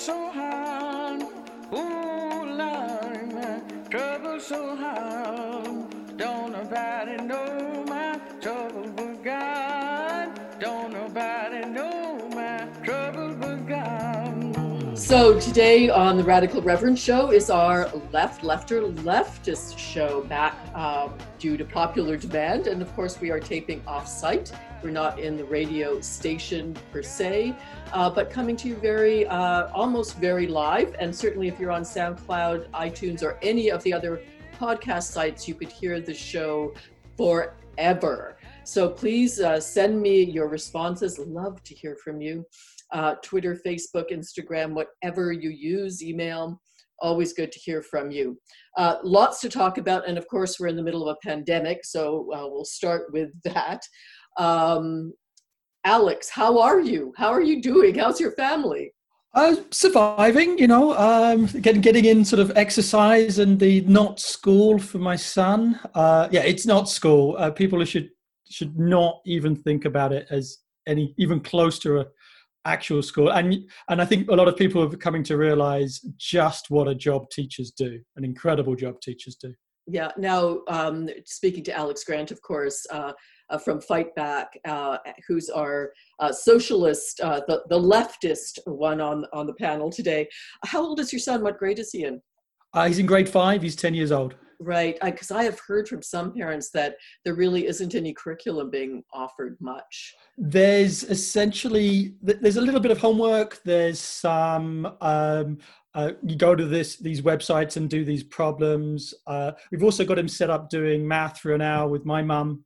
so hard. Lord, trouble so hard. Don't nobody know my trouble but God. Don't nobody know my trouble but God. So today on the Radical Reverend Show is our left, lefter, leftist show back um, due to popular demand, and of course we are taping off-site. We're not in the radio station per se, uh, but coming to you very, uh, almost very live. And certainly, if you're on SoundCloud, iTunes, or any of the other podcast sites, you could hear the show forever. So please uh, send me your responses. Love to hear from you. Uh, Twitter, Facebook, Instagram, whatever you use, email. Always good to hear from you. Uh, lots to talk about, and of course, we're in the middle of a pandemic, so uh, we'll start with that. Um, Alex, how are you? How are you doing? How's your family? Uh, surviving, you know, um, getting getting in sort of exercise and the not school for my son. Uh, yeah, it's not school. Uh, people should should not even think about it as any even close to a actual school. And and I think a lot of people are coming to realize just what a job teachers do, an incredible job teachers do. Yeah. Now, um, speaking to Alex Grant, of course, uh, uh, from Fightback, uh, who's our uh, socialist, uh, the, the leftist one on, on the panel today. How old is your son? What grade is he in? Uh, he's in grade five. He's 10 years old. Right. Because I, I, have heard from some parents that there really isn't any curriculum being offered much. There's essentially, there's a little bit of homework. There's some, um, uh, you go to this these websites and do these problems. Uh, we've also got him set up doing math for an hour with my mum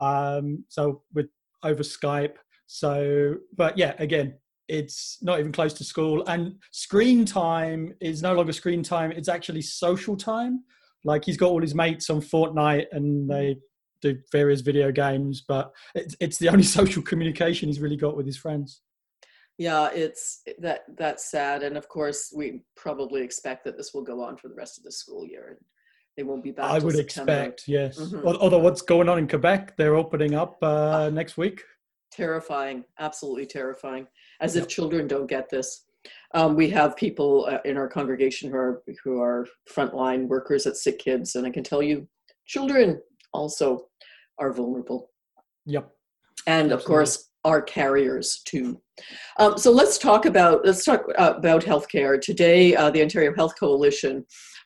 um, so with over Skype. So, but yeah, again, it's not even close to school. And screen time is no longer screen time; it's actually social time. Like he's got all his mates on Fortnite, and they do various video games. But it's it's the only social communication he's really got with his friends. Yeah, it's that that's sad, and of course, we probably expect that this will go on for the rest of the school year and they won't be back. I would September. expect, yes. Mm-hmm. Although what's going on in Quebec, they're opening up uh, ah. next week. Terrifying, absolutely terrifying. As yep. if children don't get this. Um, we have people uh, in our congregation who are who are frontline workers at Sick Kids, and I can tell you, children also are vulnerable. Yep. And Absolutely. of course, are carriers too. Um, so let's talk about let's talk uh, about healthcare today. Uh, the Ontario Health Coalition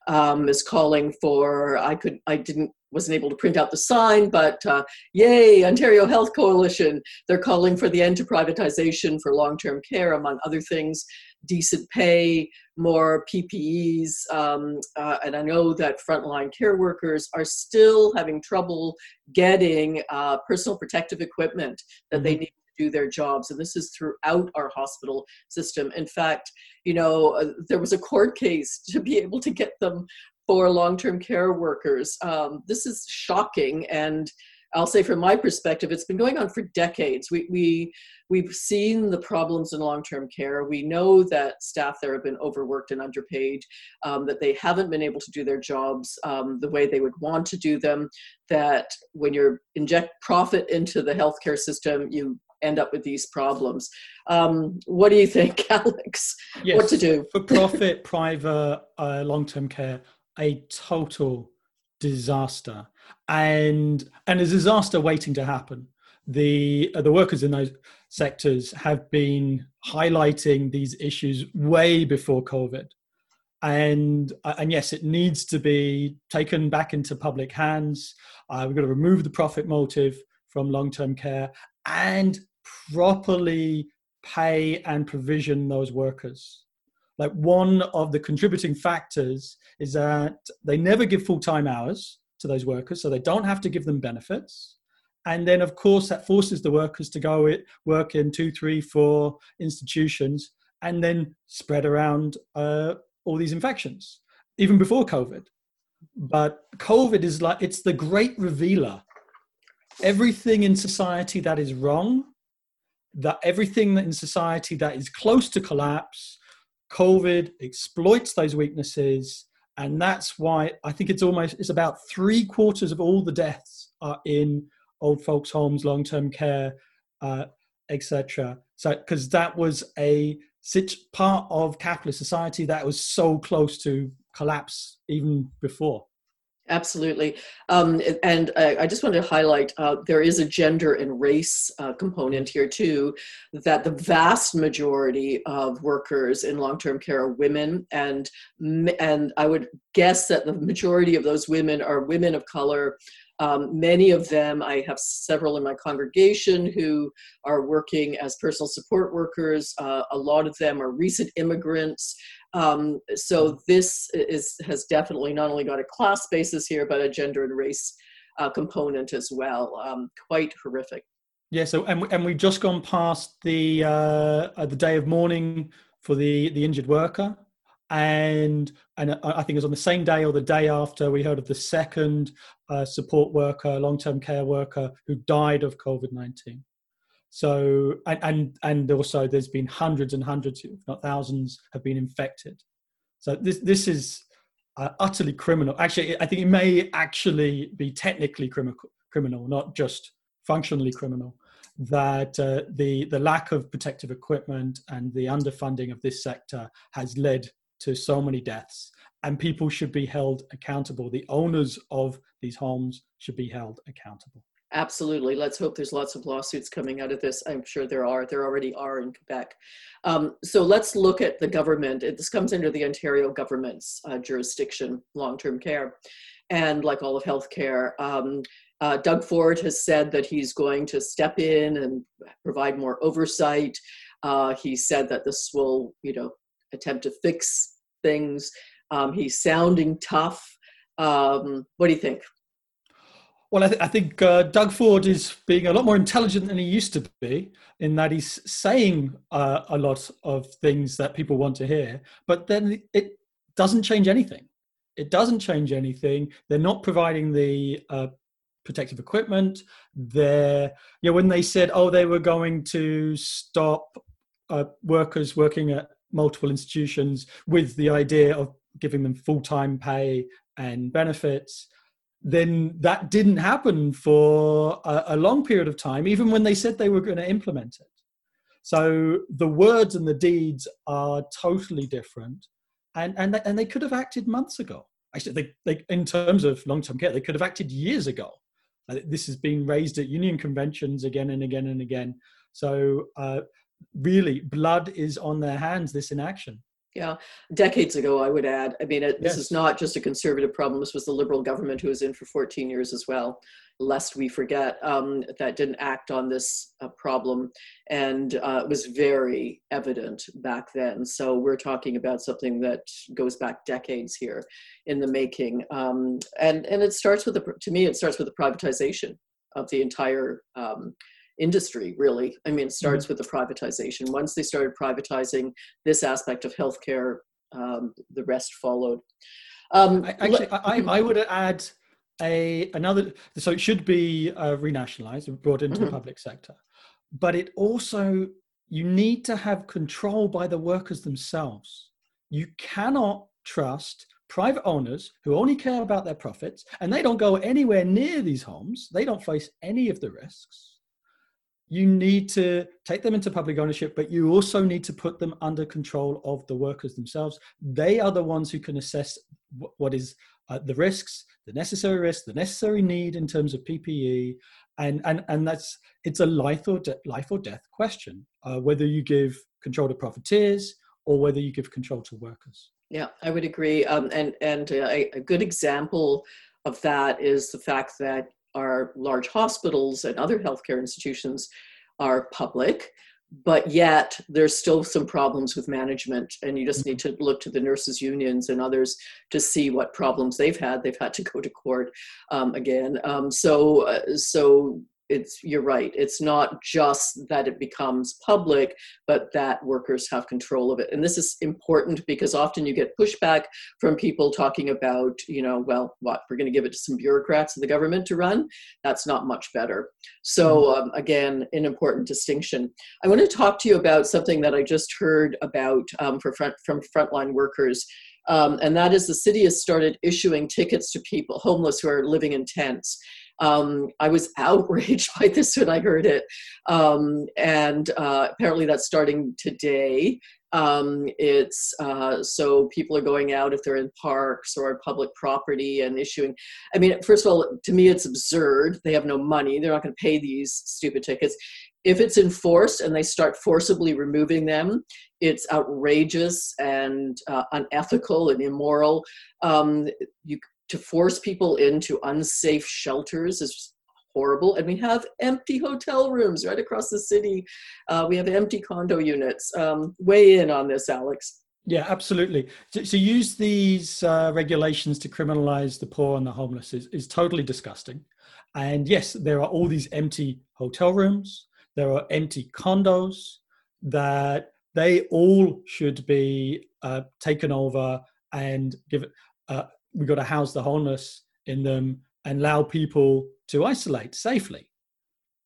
um, is calling for. I could I didn't wasn't able to print out the sign, but uh, yay, Ontario Health Coalition! They're calling for the end to privatization for long-term care, among other things, decent pay, more PPEs, um, uh, and I know that frontline care workers are still having trouble getting uh, personal protective equipment that they mm-hmm. need do their jobs and this is throughout our hospital system in fact you know uh, there was a court case to be able to get them for long-term care workers um, this is shocking and I'll say from my perspective, it's been going on for decades. We, we, we've seen the problems in long term care. We know that staff there have been overworked and underpaid, um, that they haven't been able to do their jobs um, the way they would want to do them, that when you inject profit into the healthcare system, you end up with these problems. Um, what do you think, Alex? Yes, what to do? For profit, private, uh, long term care, a total disaster. And and a disaster waiting to happen. The uh, the workers in those sectors have been highlighting these issues way before covid. And uh, and yes it needs to be taken back into public hands. Uh, we've got to remove the profit motive from long-term care and properly pay and provision those workers. Like one of the contributing factors is that they never give full time hours to those workers, so they don't have to give them benefits. And then, of course, that forces the workers to go work in two, three, four institutions and then spread around uh, all these infections, even before COVID. But COVID is like, it's the great revealer. Everything in society that is wrong that everything in society that is close to collapse, COVID exploits those weaknesses. And that's why I think it's almost it's about three quarters of all the deaths are in old folks' homes, long-term care, uh, etc. So because that was a such part of capitalist society that was so close to collapse even before. Absolutely. Um, and I, I, just want to highlight uh, there is a gender and race uh, component here too, that the vast majority of workers in long term care are women. And, and I would guess that the majority of those women are women of color. Um, many of them, I have several in my congregation who are working as personal support workers. Uh, a lot of them are recent immigrants um, so this is has definitely not only got a class basis here, but a gender and race uh, component as well. Um, quite horrific. Yeah. So and and we've just gone past the uh, uh, the day of mourning for the the injured worker, and and I think it was on the same day or the day after we heard of the second uh, support worker, long term care worker who died of COVID nineteen. So and, and and also there's been hundreds and hundreds, if not thousands, have been infected. So this this is uh, utterly criminal. Actually, I think it may actually be technically criminal, criminal, not just functionally criminal. That uh, the the lack of protective equipment and the underfunding of this sector has led to so many deaths, and people should be held accountable. The owners of these homes should be held accountable. Absolutely. Let's hope there's lots of lawsuits coming out of this. I'm sure there are. There already are in Quebec. Um, so let's look at the government. This comes under the Ontario government's uh, jurisdiction, long term care. And like all of healthcare, um, uh, Doug Ford has said that he's going to step in and provide more oversight. Uh, he said that this will, you know, attempt to fix things. Um, he's sounding tough. Um, what do you think? Well, I, th- I think uh, Doug Ford is being a lot more intelligent than he used to be, in that he's saying uh, a lot of things that people want to hear, but then it doesn't change anything. It doesn't change anything. They're not providing the uh, protective equipment. They're, you know, when they said, oh, they were going to stop uh, workers working at multiple institutions with the idea of giving them full time pay and benefits then that didn't happen for a, a, long period of time, even when they said they were going to implement it. So the words and the deeds are totally different, and and and they could have acted months ago. Actually, they, they in terms of long-term care, they could have acted years ago. This has been raised at union conventions again and again and again. So uh, really, blood is on their hands. This inaction. Yeah, decades ago, I would add. I mean, it, yes. this is not just a conservative problem. This was the Liberal government who was in for 14 years as well, lest we forget, um, that didn't act on this uh, problem. And uh, it was very evident back then. So we're talking about something that goes back decades here in the making. Um, and, and it starts with, the, to me, it starts with the privatization of the entire um, industry really. I mean it starts mm-hmm. with the privatization. Once they started privatizing this aspect of healthcare um, the rest followed. Um, actually I, I, would add a another so it should be uh, renationalized and brought into mm-hmm. the public sector. But it also you need to have control by the workers themselves. You cannot trust private owners who only care about their profits and they don't go anywhere near these homes. They don't face any of the risks you need to take them into public ownership, but you also need to put them under control of the workers themselves. They are the ones who can assess what is uh, the risks, the necessary risks, the necessary need in terms of PPE, and and and that's it's a life or de- life or death question. Uh, whether you give control to profiteers or whether you give control to workers. Yeah, I would agree. Um, and and uh, a, a good example of that is the fact that our large hospitals and other healthcare institutions are public but yet there's still some problems with management and you just need to look to the nurses unions and others to see what problems they've had. They've had to go to court um, again. Um, so uh, so it's you're right it's not just that it becomes public but that workers have control of it. And this is important because often you get pushback from people talking about you know well what we're going to give it to some bureaucrats of the government to run? That's not much better. So mm-hmm. um, again an important distinction. I want to talk to you about something that i just heard about um, for front, from frontline workers. Um, and that is the city has started issuing tickets to people homeless who are living in tents Um, I was outraged by this when I heard it. Um, and uh, apparently that's starting today. Um, it's uh, so people are going out if they're in parks or public property and issuing. I mean, first of all, to me, it's absurd. They have no money. They're not going to pay these stupid tickets. If it's enforced and they start forcibly removing them, it's outrageous and uh, unethical and immoral. Um, you to force people into unsafe shelters is horrible. And we have empty hotel rooms right across the city. Uh, we have empty condo units. Um, weigh in on this, Alex. Yeah, absolutely. To, to use these uh, regulations to criminalize the poor and the homeless is, is totally disgusting. And yes, there are all these empty hotel rooms, there are empty condos that they all should be uh, taken over and give uh, we've got to house the homeless in them and allow people to isolate safely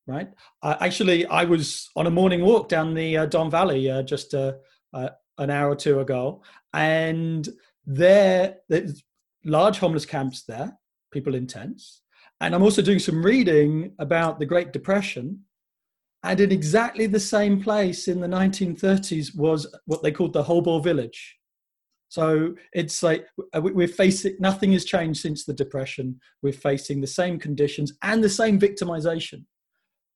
right? Uh, actually i was on a morning walk down the uh, don valley uh, just uh, uh, an hour or two ago and there there's large homeless camps there people in tents and i'm also doing some reading about the great depression and in exactly the same place in the 1930s was what they called the hobo village so it's like uh, we're facing nothing has changed since the depression. We're facing the same conditions and the same victimization.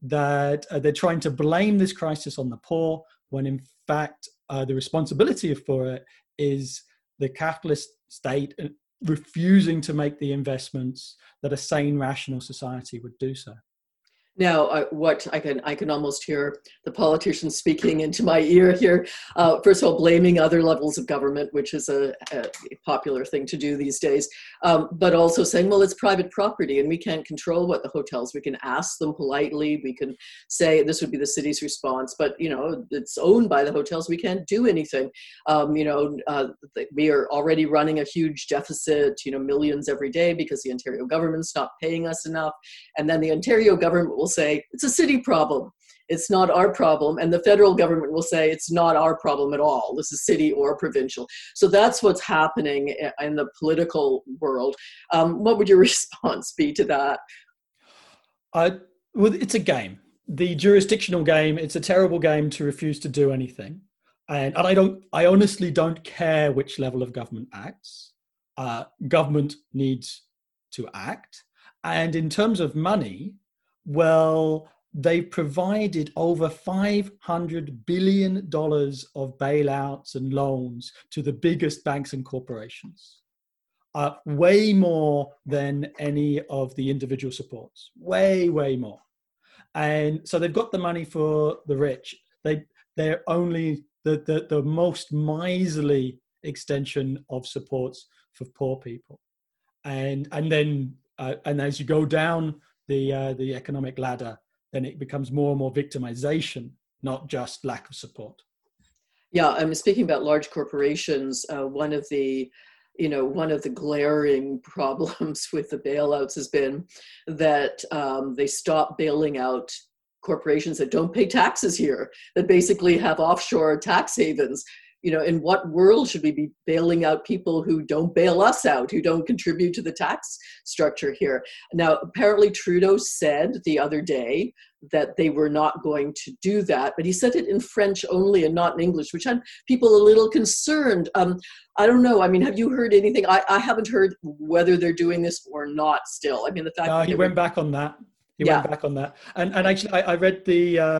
That uh, they're trying to blame this crisis on the poor, when in fact uh, the responsibility for it is the capitalist state uh, refusing to make the investments that a sane, rational society would do so. Now, uh, what I can I can almost hear the politicians speaking into my ear here. Uh, first of all, blaming other levels of government, which is a, a popular thing to do these days, um, but also saying, well, it's private property and we can't control what the hotels. We can ask them politely. We can say this would be the city's response, but you know it's owned by the hotels. We can't do anything. Um, you know, uh, we are already running a huge deficit. You know, millions every day because the Ontario government's not paying us enough, and then the Ontario government will say it's a city problem. It's not our problem. And the federal government will say it's not our problem at all. This is city or provincial. So that's what's happening in the political world. Um, what would your response be to that? Uh, well, it's a game. The jurisdictional game, it's a terrible game to refuse to do anything. And, and I don't, I honestly don't care which level of government acts. Uh, government needs to act. And in terms of money, well, they provided over $500 billion of bailouts and loans to the biggest banks and corporations. Uh, way more than any of the individual supports. Way, way more. And so they've got the money for the rich. They, they're only the, the, the most miserly extension of supports for poor people. And, and then, uh, and as you go down the uh, the economic ladder, then it becomes more and more victimization, not just lack of support. Yeah, I'm speaking about large corporations. Uh, one of the you know one of the glaring problems with the bailouts has been that um, they stop bailing out corporations that don't pay taxes here that basically have offshore tax havens you know, in what world should we be bailing out people who don't bail us out, who don't contribute to the tax structure here? Now, apparently, Trudeau said the other day that they were not going to do that, but he said it in French only and not in English, which had people a little concerned. Um, I don't know. I mean, have you heard anything? I, I haven't heard whether they're doing this or not still. I mean, the fact no, he went were, back on that. He yeah. went back on that. And, and actually, I, I read the. Uh,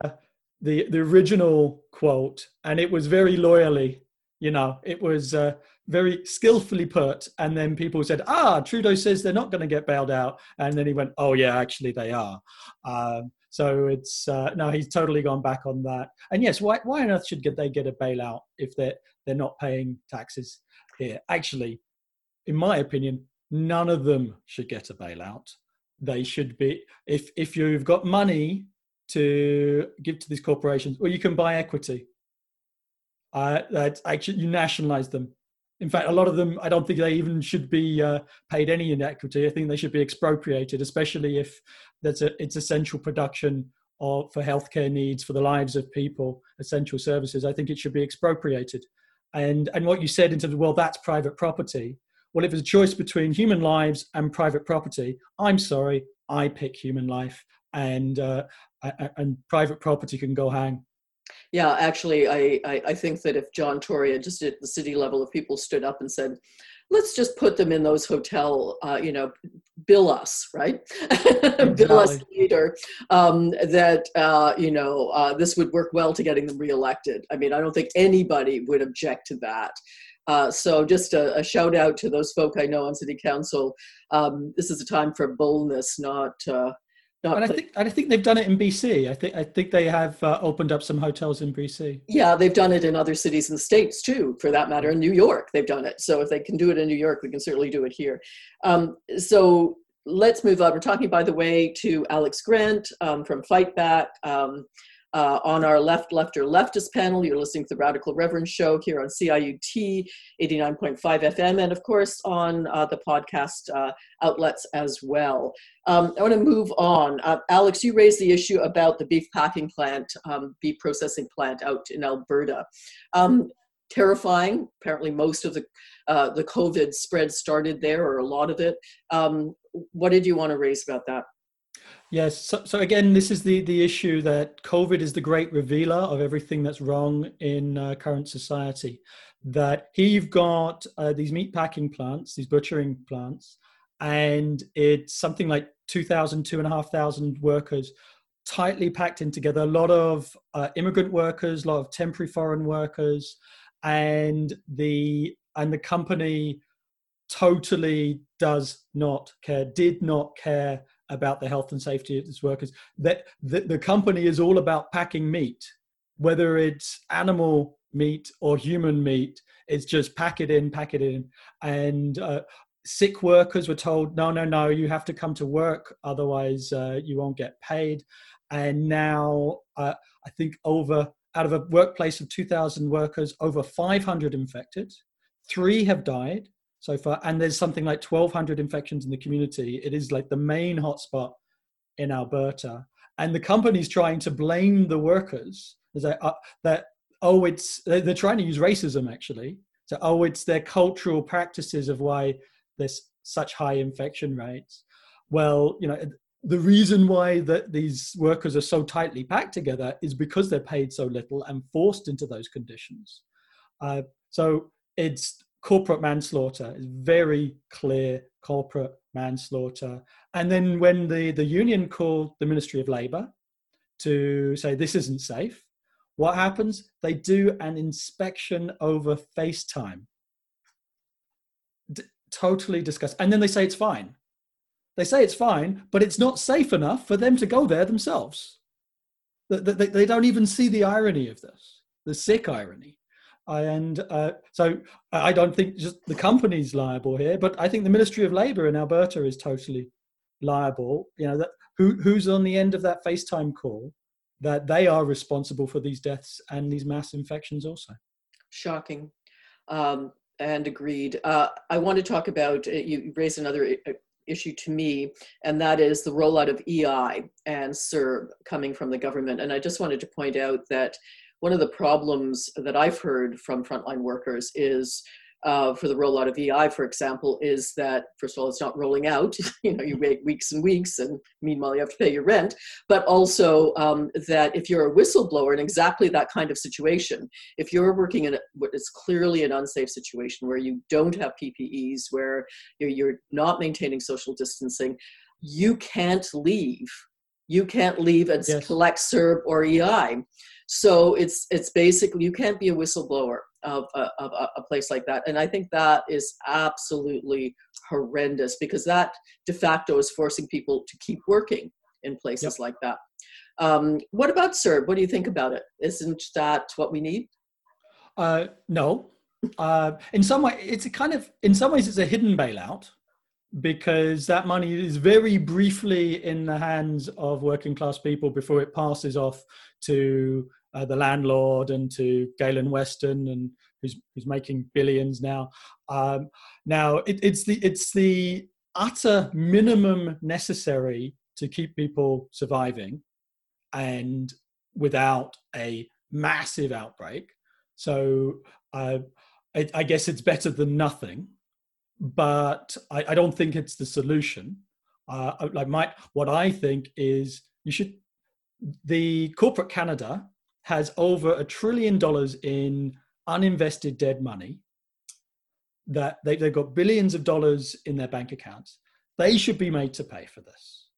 the the original quote, and it was very loyally, you know, it was uh, very skillfully put. And then people said, "Ah, Trudeau says they're not going to get bailed out," and then he went, "Oh yeah, actually they are." Um, so it's uh, no, he's totally gone back on that. And yes, why why on earth should they get a bailout if they're they're not paying taxes here? Actually, in my opinion, none of them should get a bailout. They should be if if you've got money to give to these corporations, or you can buy equity. Uh, that actually you nationalize them. In fact, a lot of them, I don't think they even should be uh, paid any in equity. I think they should be expropriated, especially if that's a, it's essential production of, for healthcare needs for the lives of people, essential services. I think it should be expropriated. And and what you said in terms of well, that's private property. Well, if it's a choice between human lives and private property, I'm sorry, I pick human life, and uh, and private property can go hang. Yeah, actually, I, I, I think that if John Tory just at the city level, if people stood up and said, let's just put them in those hotel, uh, you know, bill us, right? bill us later. Um, that uh, you know uh, this would work well to getting them reelected. I mean, I don't think anybody would object to that. Uh, so just a, a, shout out to those folk I know on city council. Um, this is a time for boldness, not and I think I think they've done it in BC. I think I think they have uh, opened up some hotels in BC. Yeah, they've done it in other cities in the states too, for that matter. In New York, they've done it. So if they can do it in New York, we can certainly do it here. Um, so let's move on. We're talking, by the way, to Alex Grant um, from Fightback. Um, uh, on our left, lefter, leftist panel, you're listening to the Radical Reverend Show here on CIUT 89.5 FM, and of course on uh, the podcast uh, outlets as well. Um, I want to move on. Uh, Alex, you raised the issue about the beef packing plant, um, beef processing plant out in Alberta. Um, terrifying. Apparently, most of the uh, the COVID spread started there, or a lot of it. Um, what did you want to raise about that? Yes. So, so, again, this is the the issue that COVID is the great revealer of everything that's wrong in uh, current society. That here you've got uh, these meat packing plants, these butchering plants, and it's something like 2,000, 2,500 workers tightly packed in together. A lot of uh, immigrant workers, a lot of temporary foreign workers, and the and the company totally does not care, did not care about the health and safety of its workers. That the, the company is all about packing meat, whether it's animal meat or human meat. It's just pack it in, pack it in, and uh, sick workers were told, no, no, no, you have to come to work, otherwise uh, you won't get paid. And now uh, I think over out of a workplace of 2,000 workers, over 500 infected, three have died, so far, and there's something like 1,200 infections in the community. It is like the main hotspot in Alberta, and the company's trying to blame the workers that uh, that oh, it's they're trying to use racism actually. So oh, it's their cultural practices of why there's such high infection rates. Well, you know, the reason why that these workers are so tightly packed together is because they're paid so little and forced into those conditions. Uh, so it's corporate manslaughter. Is very clear corporate manslaughter. And then when the the union called the ministry of labor to say this isn't safe what happens? They do an inspection over facetime. D- totally disgusting and then they say it's fine. They say it's fine but it's not safe enough for them to go there themselves. They, they, they don't even see the irony of this the sick irony and uh, so I don't think just the company's liable here, but I think the Ministry of Labour in Alberta is totally liable. You know that who who's on the end of that FaceTime call that they are responsible for these deaths and these mass infections also. Shocking, um, and agreed. Uh, I want to talk about uh, you raised another uh, issue to me, and that is the rollout of EI and CERB coming from the government. And I just wanted to point out that one of the problems that I've heard from frontline workers is uh, for the rollout of EI, for example, is that first of all, it's not rolling out. you know, you wait weeks and weeks, and meanwhile you have to pay your rent. But also um, that if you're a whistleblower in exactly that kind of situation, if you're working in what is clearly an unsafe situation where you don't have PPEs, where you're, you're not maintaining social distancing, you can't leave. You can't leave and yes. collect CERB or EI. So it's it's basically you can't be a whistleblower of, of, of a place like that, and I think that is absolutely horrendous because that de facto is forcing people to keep working in places yep. like that. Um, what about CERB? What do you think about it? Isn't that what we need? Uh, no. Uh, in some way, it's a kind of in some ways it's a hidden bailout because that money is very briefly in the hands of working class people before it passes off to uh, the landlord and to Galen Weston and who's who's making billions now. Um, now it, it's the it's the utter minimum necessary to keep people surviving and without a massive outbreak. So uh, I, I guess it's better than nothing but I, I, don't think it's the solution. Uh, like my, what I think is you should. The corporate Canada has over a trillion dollars in uninvested dead money. That they, they've got billions of dollars in their bank accounts. They should be made to pay for this.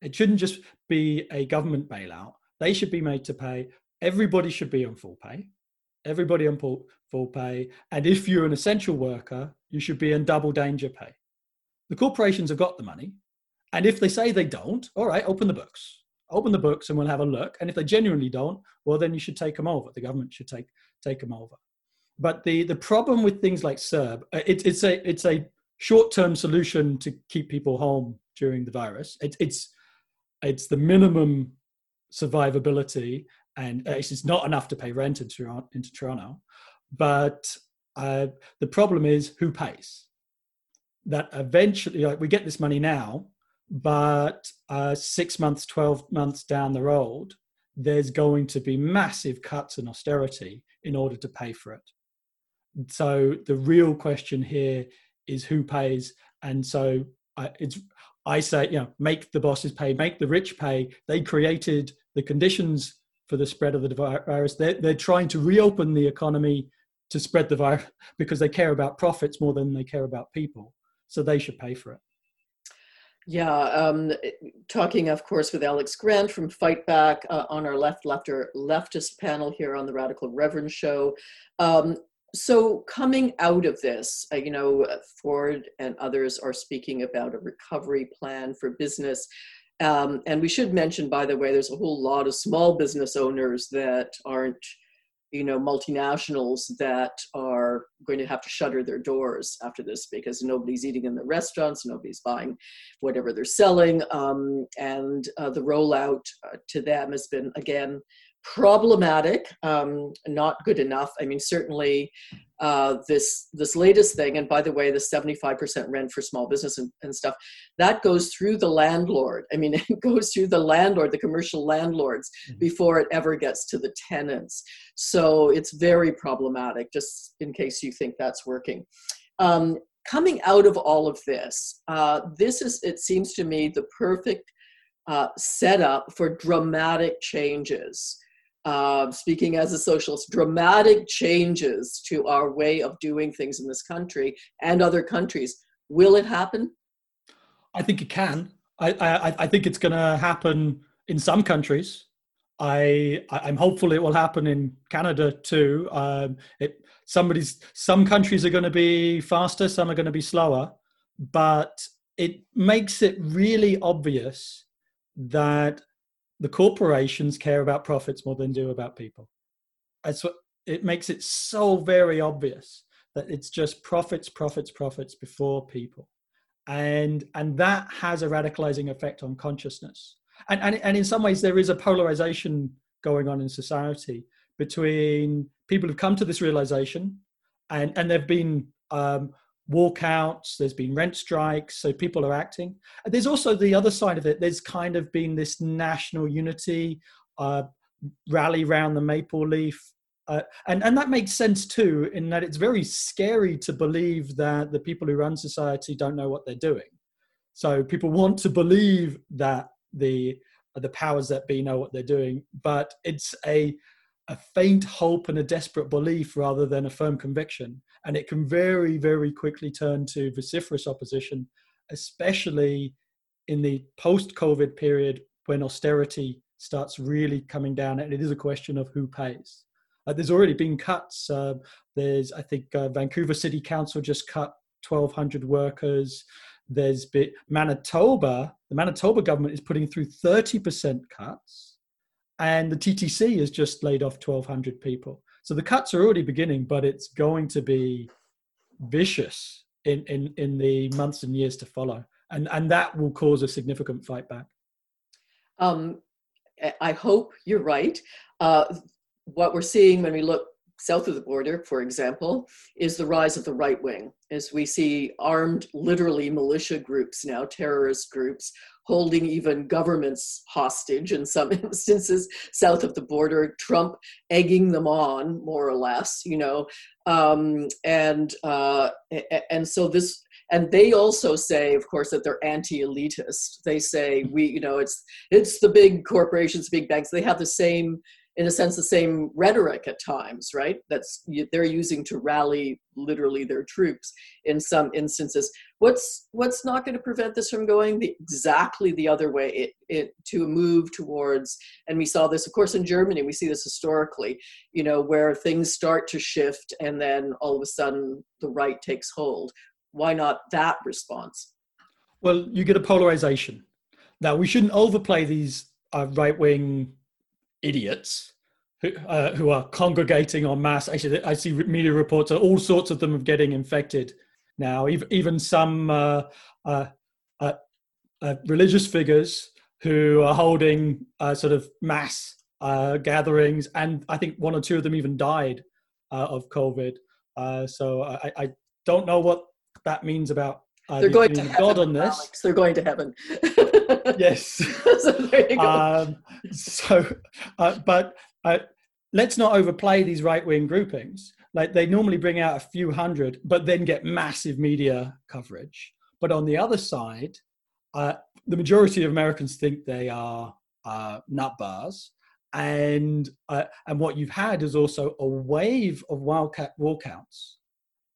It shouldn't just be a government bailout. They should be made to pay. Everybody should be on full pay. Everybody on full, full pay. And if you're an essential worker, you should be in double danger pay. The corporations have got the money. And if they say they don't, all right, open the books. Open the books and we'll have a look. And if they genuinely don't, well, then you should take them over. The government should take take them over. But the the problem with things like CERB, uh, it, it's a it's a short term solution to keep people home during the virus. It, it's it's the minimum survivability, and it's not enough to pay rent into Into Toronto. But uh, the problem is who pays. That eventually, like, we get this money now, but uh, six months, twelve months down the road, there's going to be massive cuts and austerity in order to pay for it. So the real question here is who pays, and so uh, it's I say, you know, make the bosses pay, make the rich pay. They created the conditions for the spread of the virus. They're, they're trying to reopen the economy to spread the virus because they care about profits more than they care about people. So they should pay for it. Yeah, um, talking, of course, with Alex Grant from Fightback uh, on our left lefter leftist panel here on the Radical Reverend Show. Um, so coming out of this, uh, you know, Ford and others are speaking about a recovery plan for business. Um, and we should mention, by the way, there's a whole lot of small business owners that aren't, you know, multinationals that are going to have to shutter their doors after this because nobody's eating in the restaurants, nobody's buying whatever they're selling. Um, and uh, the rollout uh, to them has been, again, problematic, um, not good enough. I mean, certainly uh, this this latest thing, and by the way, the 75% rent for small business and, and, stuff, that goes through the landlord. I mean, it goes through the landlord, the commercial landlords, mm-hmm. before it ever gets to the tenants. So it's very problematic, just in case you think that's working. Um, coming out of all of this, uh, this is, it seems to me, the perfect uh, setup for dramatic changes uh, speaking as a socialist, dramatic changes to our way of doing things in this country and other countries. Will it happen? I think it can. I, I, I think it's going to happen in some countries. I, I'm hopeful it will happen in Canada too. Um, it, somebody's, some countries are going to be faster, some are going to be slower, but it makes it really obvious that the corporations care about profits more than do about people. That's what it makes it so very obvious that it's just profits, profits, profits before people. And and that has a radicalizing effect on consciousness. And and, and in some ways there is a polarization going on in society between people who've come to this realization and and they've been um, walkouts, there's been rent strikes, so people are acting. There's also the other side of it. There's kind of been this national unity, uh, rally around the maple leaf. Uh, and, and that makes sense too, in that it's very scary to believe that the people who run society don't know what they're doing. So people want to believe that the the powers that be know what they're doing, but it's a a faint hope and a desperate belief rather than a firm conviction. And it can very, very quickly turn to vociferous opposition, especially in the post COVID period when austerity starts really coming down. And it is a question of who pays. Uh, there's already been cuts. Uh, there's, I think, uh, Vancouver City Council just cut 1,200 workers. There's been Manitoba, the Manitoba government is putting through 30% cuts and the TTC has just laid off 1,200 people. So the cuts are already beginning, but it's going to be vicious in, in, in the months and years to follow. And, and that will cause a significant fight back. Um, I hope you're right. Uh, what we're seeing when we look south of the border, for example, is the rise of the right wing, as we see armed, literally militia groups now, terrorist groups, holding even governments hostage in some instances south of the border, Trump egging them on, more or less, you know. Um, and, uh, and so this, and they also say of course that they're anti-elitist they say we you know it's it's the big corporations big banks they have the same in a sense the same rhetoric at times right? That's they're using to rally literally their troops in some instances. What's what's not going to prevent this from going the, exactly the other way it, it to move towards and we saw this of course in germany we see this historically you know where things start to shift and then all of a sudden the right takes hold. Why not that response? Well you get a polarization. Now we shouldn't overplay these uh, right-wing idiots who, uh, who are congregating en masse. Actually, I see media reports of all sorts of them of getting infected now. Even, even some uh, uh, uh, uh religious figures who are holding uh, sort of mass gatherings, and I think one or two of them even died of COVID. so I, I, don't know what that means about they're going to God heaven, on this. Alex. They're going to heaven. yes. so there you go. Um, so, uh, but uh, let's not overplay these right wing groupings. Like they normally bring out a few hundred, but then get massive media coverage. But on the other side, uh, the majority of Americans think they are uh, nut bars. And uh, and what you've had is also a wave of wildcat walkouts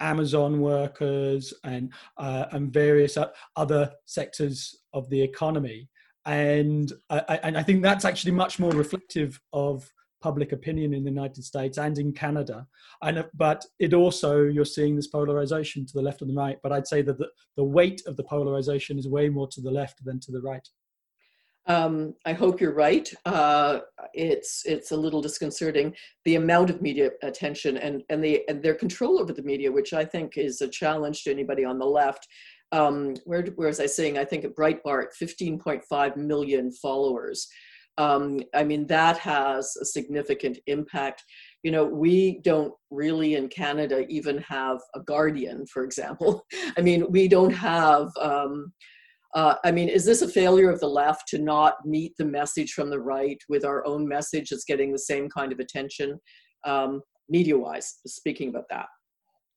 Amazon workers and uh, and various other sectors of the economy, and I, and I think that's actually much more reflective of public opinion in the United States and in Canada. And but it also you're seeing this polarization to the left and the right. But I'd say that the, the weight of the polarization is way more to the left than to the right. Um, I hope you're right. Uh, it's it's a little disconcerting the amount of media attention and and the and their control over the media, which I think is a challenge to anybody on the left. Um, where where was I saying? I think at Breitbart, 15.5 million followers. Um, I mean that has a significant impact. You know, we don't really in Canada even have a Guardian, for example. I mean, we don't have. Um, uh, I mean, is this a failure of the left to not meet the message from the right with our own message that's getting the same kind of attention, um, media wise, speaking about that?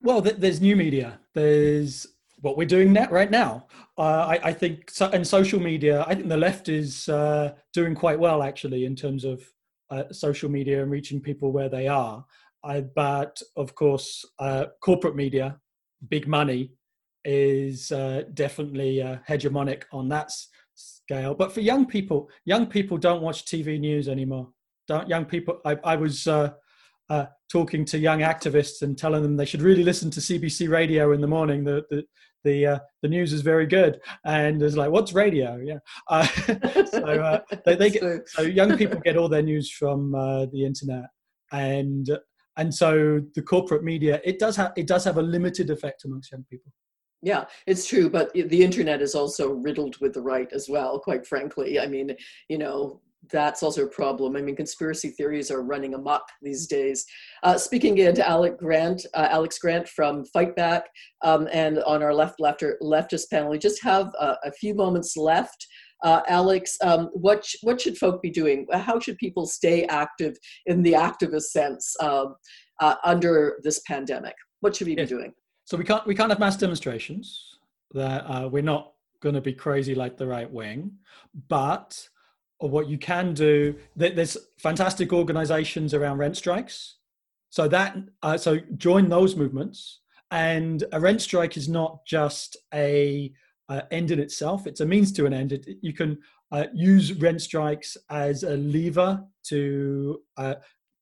Well, there's new media. There's what we're doing right now. Uh, I, I, think, so, and social media, I think the left is uh, doing quite well actually in terms of uh, social media and reaching people where they are. I, but of course, uh, corporate media, big money, is uh, definitely uh, hegemonic on that scale. But for young people, young people don't watch TV news anymore. Don't young people? I, I was uh, uh talking to young activists and telling them they should really listen to CBC Radio in the morning. The the the, uh, the news is very good, and it's like, what's radio? Yeah. Uh, so they, they get, so young people get all their news from the internet, and and so the corporate media it does have it does have a limited effect amongst young people. Yeah, it's true, but the internet is also riddled with the right as well, quite frankly. I mean, you know, that's also a problem. I mean, conspiracy theories are running amok these days. Uh, speaking to Alex Grant, uh, Alex Grant from Fightback, um, and on our left lefter, leftist panel, we just have uh, a few moments left. Uh, Alex, um, what sh- what should folk be doing? How should people stay active in the activist sense um, uh, under this pandemic? What should we be doing? So we can't we can't have mass demonstrations. That uh, we're not going to be crazy like the right wing, but what you can do there's fantastic organizations around rent strikes so that uh, so join those movements and a rent strike is not just a uh, end in itself it's a means to an end it, you can uh, use rent strikes as a lever to uh,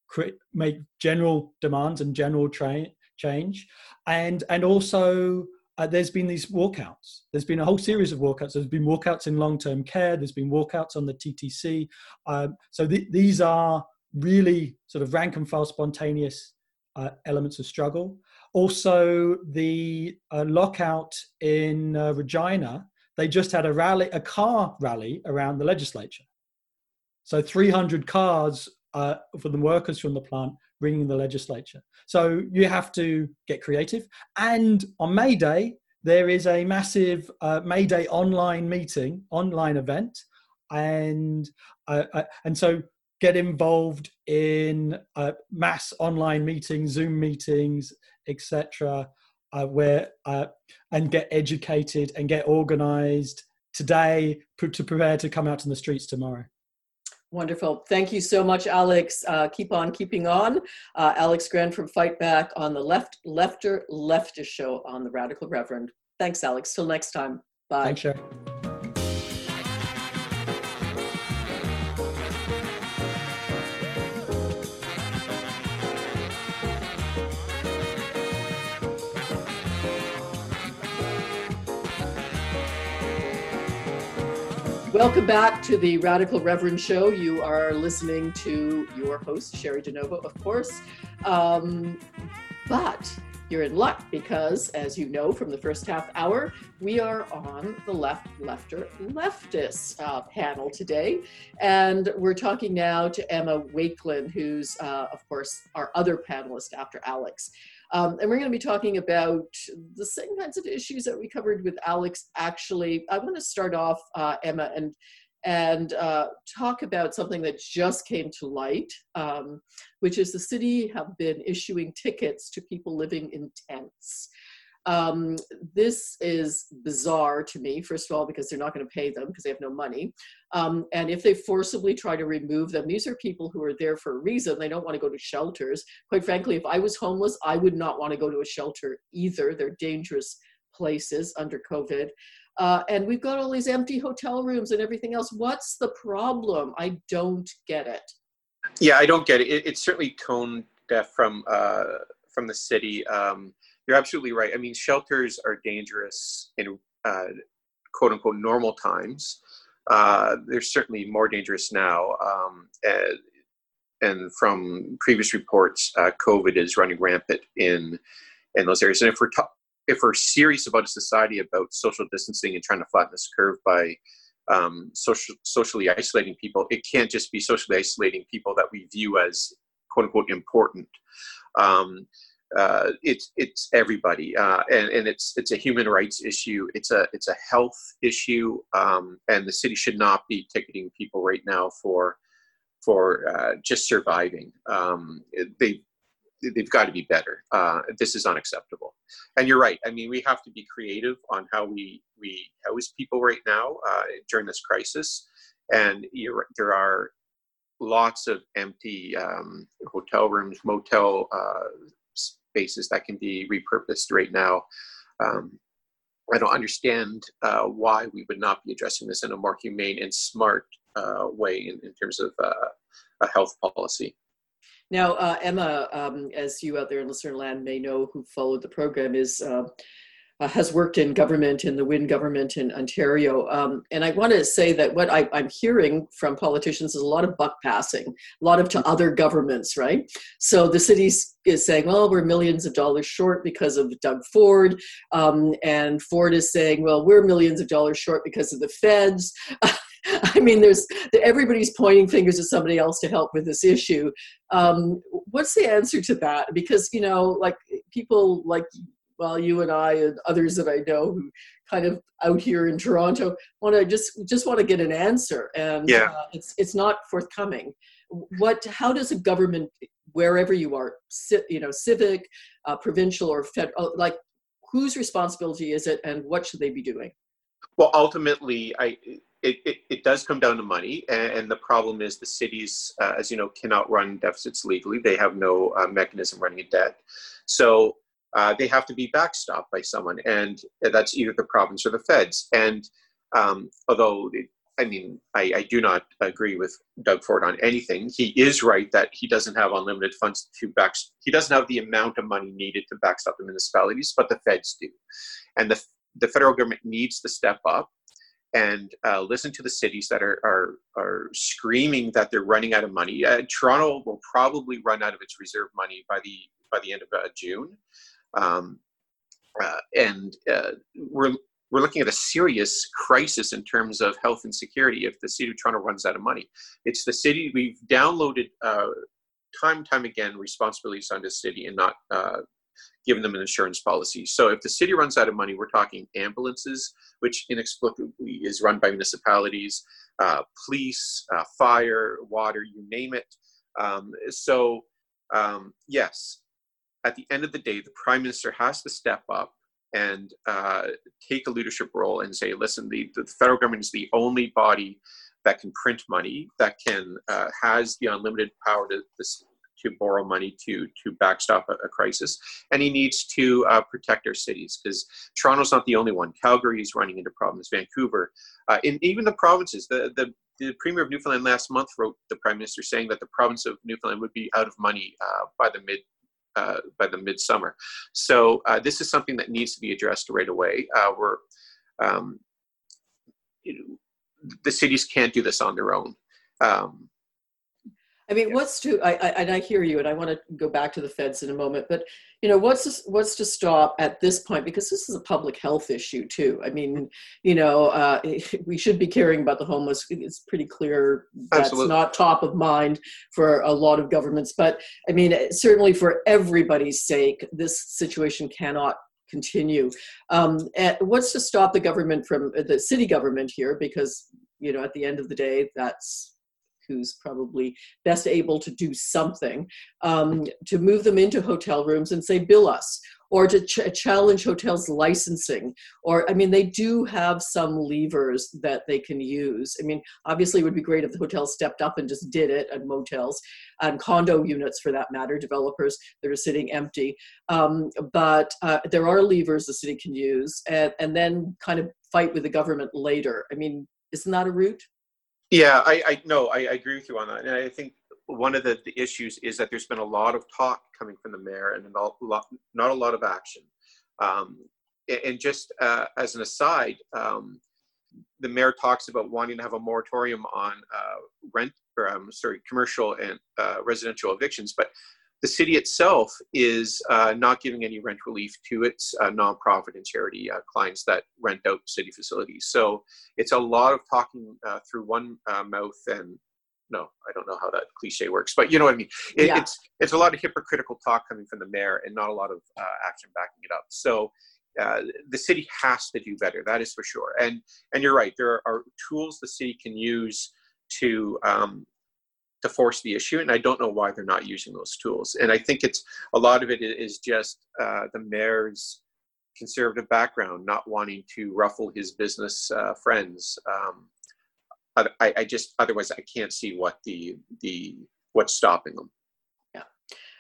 create, make general demands and general tra- change and and also uh, there's been these walkouts. There's been a whole series of walkouts. There's been walkouts in long-term care. There's been walkouts on the TTC. Um, so th- these are really sort of rank and file spontaneous uh, elements of struggle. Also, the uh, lockout in uh, Regina. They just had a rally, a car rally around the legislature. So 300 cars uh, for the workers from the plant bringing the legislature. So you have to get creative. And on May Day, there is a massive uh, May Day online meeting, online event, and uh, uh, and so get involved in uh, mass online meetings, Zoom meetings, etc. uh, where and get educated and get organized today to prepare to come out on the streets tomorrow. Wonderful. Thank you so much, Alex. Uh, keep on keeping on. Uh, Alex Grant from Fightback on the Left Lefter Leftist Show on the Radical Reverend. Thanks, Alex. Till next time. Bye. Thanks, Cheri. Welcome back to the Radical Reverend Show. You are listening to your host, Cheri DiNovo, of course. Um, but you're in luck because, as you know from the first half hour, we are on the left, lefter, leftist uh, panel today. And we're talking now to Emma Wakelin, who's, uh, of course, our other panelist after Alex. Um, and we're going to be talking about the same kinds of issues that we covered with Alex. Actually, I want to start off, uh, Emma, and and uh, talk about something that just came to light, um, which is the city have been issuing tickets to people living in tents. Um, this is bizarre to me, first of all, because they're not going to pay them because they have no money. Um, and if they forcibly try to remove them, these are people who are there for a reason. They don't want to go to shelters. Quite frankly, if I was homeless, I would not want to go to a shelter either. They're dangerous places under COVID. Uh, and we've got all these empty hotel rooms and everything else. What's the problem? I don't get it. Yeah, I don't get it. it it's certainly tone deaf from uh, from the city. Um, you're absolutely right. I mean, shelters are dangerous in uh, quote unquote normal times. Uh, they're certainly more dangerous now. Um, and, and, from previous reports, uh, COVID is running rampant in in those areas. And if we're if we're serious about a society about social distancing and trying to flatten this curve by um, social, socially isolating people, it can't just be socially isolating people that we view as quote unquote important. Um, uh, it's it's everybody, uh, and and it's it's a human rights issue. It's a it's a health issue, um, and the city should not be ticketing people right now for for uh, just surviving. Um, they they've got to be better. Uh, this is unacceptable. And you're right. I mean, we have to be creative on how we we house people right now uh, during this crisis. And there are lots of empty um, hotel rooms, motel uh, that can be repurposed right now. Um, I don't understand uh, why we would not be addressing this in a more humane and smart uh, way in, in, terms of uh, a health policy. Now, uh, Emma, um, as you out there in listener land may know who followed the program, is uh, has worked in government in the Wynne government in Ontario. Um, and I want to say that what I, am hearing from politicians is a lot of buck passing, a lot of to other governments, right? So the city is saying, well, we're millions of dollars short because of Doug Ford. Um, and Ford is saying, well, we're millions of dollars short because of the feds. I mean, there's everybody's pointing fingers at somebody else to help with this issue. Um, what's the answer to that? Because you know, like people like well, you and I and others that I know who kind of out here in Toronto want to just just want to get an answer, and yeah. uh, it's it's not forthcoming. What? How does a government, wherever you are, you know, civic, uh, provincial, or federal, like whose responsibility is it, and what should they be doing? Well, ultimately, I it, it, it, does come down to money, and, and the problem is the cities, uh, as you know, cannot run deficits legally. They have no uh, mechanism running a debt. So uh, they have to be backstopped by someone, and that's either the province or the feds. And um, although, it, I mean, I, I, do not agree with Doug Ford on anything, he is right that he doesn't have unlimited funds to back. He doesn't have the amount of money needed to backstop the municipalities, but the feds do, and the the federal government needs to step up and uh, listen to the cities that are, are, are screaming that they're running out of money. Uh, Toronto will probably run out of its reserve money by the by the end of uh, June, um, uh, and uh, we're we're looking at a serious crisis in terms of health and security if the city of Toronto runs out of money. It's the city we've downloaded uh, time time again responsibilities onto the city and not uh, given them an insurance policy. So if the city runs out of money, we're talking ambulances, which inexplicably is run by municipalities, uh, police, uh, fire, water, you name it. Um, so um, yes, at the end of the day, the prime minister has to step up and uh, take a leadership role and say, listen, the, the federal government is the only body that can print money, that can uh, has the unlimited power to, to borrow money to to backstop a, a crisis, and he needs to uh, protect our cities because Toronto's not the only one. Calgary is running into problems. Vancouver, uh, in even the provinces. The, the the premier of Newfoundland last month wrote the prime minister saying that the province of Newfoundland would be out of money uh, by the mid uh, by the midsummer. So uh, this is something that needs to be addressed right away. Uh, we're um, you know, the cities can't do this on their own. Um, I mean, what's to I, I, and I hear you, and I want to go back to the feds in a moment. But you know, what's to, what's to stop at this point because this is a public health issue too. I mean, you know, uh, we should be caring about the homeless. It's pretty clear that's Absolutely. not top of mind for a lot of governments. But I mean, certainly for everybody's sake, this situation cannot continue. Um, what's to stop the government from the city government here? Because you know, at the end of the day, that's who's probably best able to do something, um, to move them into hotel rooms and say, bill us, or to ch- challenge hotels licensing. Or, I mean, they do have some levers that they can use. I mean, obviously, it would be great if the hotels stepped up and just did it, and motels, and condo units for that matter, developers that are sitting empty. Um, but uh, there are levers the city can use, and, and then kind of fight with the government later. I mean, isn't that a route? Yeah, I, I no, I, I, agree with you on that, and I think one of the, the, issues is that there's been a lot of talk coming from the mayor and a lot, not a lot of action. Um, and just uh, as an aside, um, the mayor talks about wanting to have a moratorium on uh, rent or um, sorry, commercial and uh, residential evictions, but the city itself is uh, not giving any rent relief to its uh, nonprofit and charity uh, clients that rent out city facilities. So it's a lot of talking uh, through one uh, mouth and no, I don't know how that cliche works, but you know what I mean. It, yeah. It's it's a lot of hypocritical talk coming from the mayor and not a lot of uh, action backing it up. So the city has to do better. That is for sure. And and you're right. There are tools the city can use to um, to force the issue and i don't know why they're not using those tools. And i think it's a lot of it is just uh, the mayor's conservative background not wanting to ruffle his business uh, friends. Um, I, I, just otherwise i can't see what the the what's stopping them. Yeah.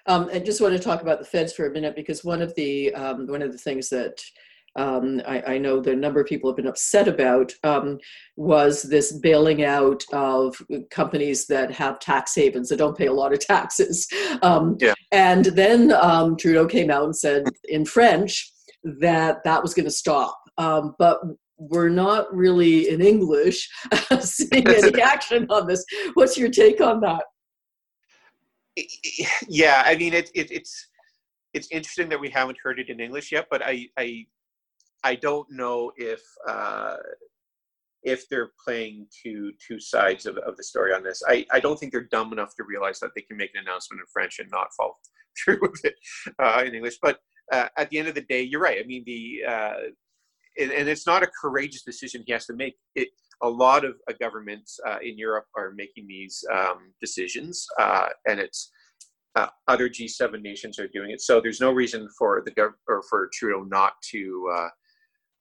Um, i just want to talk about the feds for a minute because one of the um, one of the things that um, I, I, know the number of people have been upset about um, was this bailing out of companies that have tax havens that don't pay a lot of taxes. Um, yeah. And then um, Trudeau came out and said in French that that was going to stop. Um, but we're not really in English seeing any action on this. What's your take on that? Yeah, I mean it, it, it's it's interesting that we haven't heard it in English yet, but I, I I don't know if uh, if they're playing two two sides of, of the story on this. I, I don't think they're dumb enough to realize that they can make an announcement in French and not follow through with it uh, in English. But uh, at the end of the day, you're right. I mean, the uh, and, and, it's not a courageous decision he has to make. It a lot of uh, governments uh, in Europe are making these um, decisions, and it's uh, other G7 nations are doing it. So there's no reason for the gov- or for Trudeau not to uh,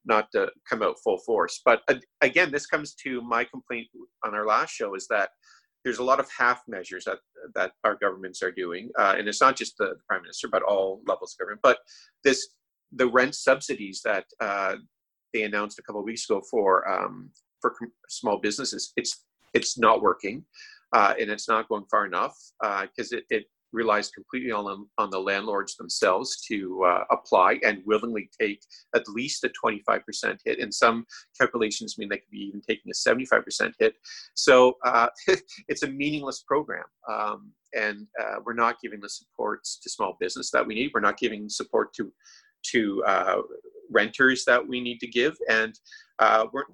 not to come out full force. But again, this comes to my complaint on our last show is that there's a lot of half measures that that our governments are doing, uh, and it's not just the, prime minister, but all levels of government. But this the rent subsidies that uh, they announced a couple weeks ago for um, for small businesses, it's it's not working, uh, and it's not going far enough because uh, it, it relies completely on, on the landlords themselves to uh, apply and willingly take at least a 25% hit. And some calculations mean they could be even taking a 75% hit. So uh, it's a meaningless program. Um, and uh, we're not giving the supports to small business that we need. We're not giving support to to uh, renters that we need to give. And uh, we're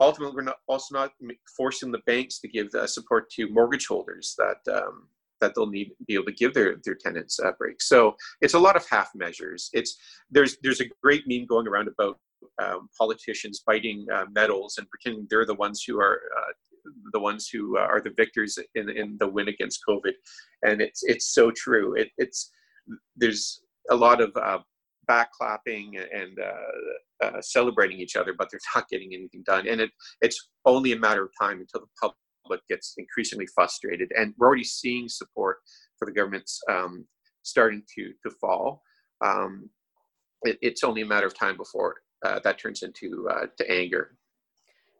ultimately we're not also not forcing the banks to give support to mortgage holders that um, that they'll need be able to give their their tenants a break. So it's a lot of half measures. It's there's there's a great meme going around about um, politicians biting uh, medals and pretending they're the ones who are uh, the ones who uh, are the victors in in the win against COVID, and it's it's so true. It, it's there's a lot of uh, backclapping and uh, uh, celebrating each other, but they're not getting anything done. And it, it's only a matter of time until the public gets increasingly frustrated. And we're already seeing support for the government's um, starting to to fall. Um, it, it's only a matter of time before uh, that turns into uh, to anger.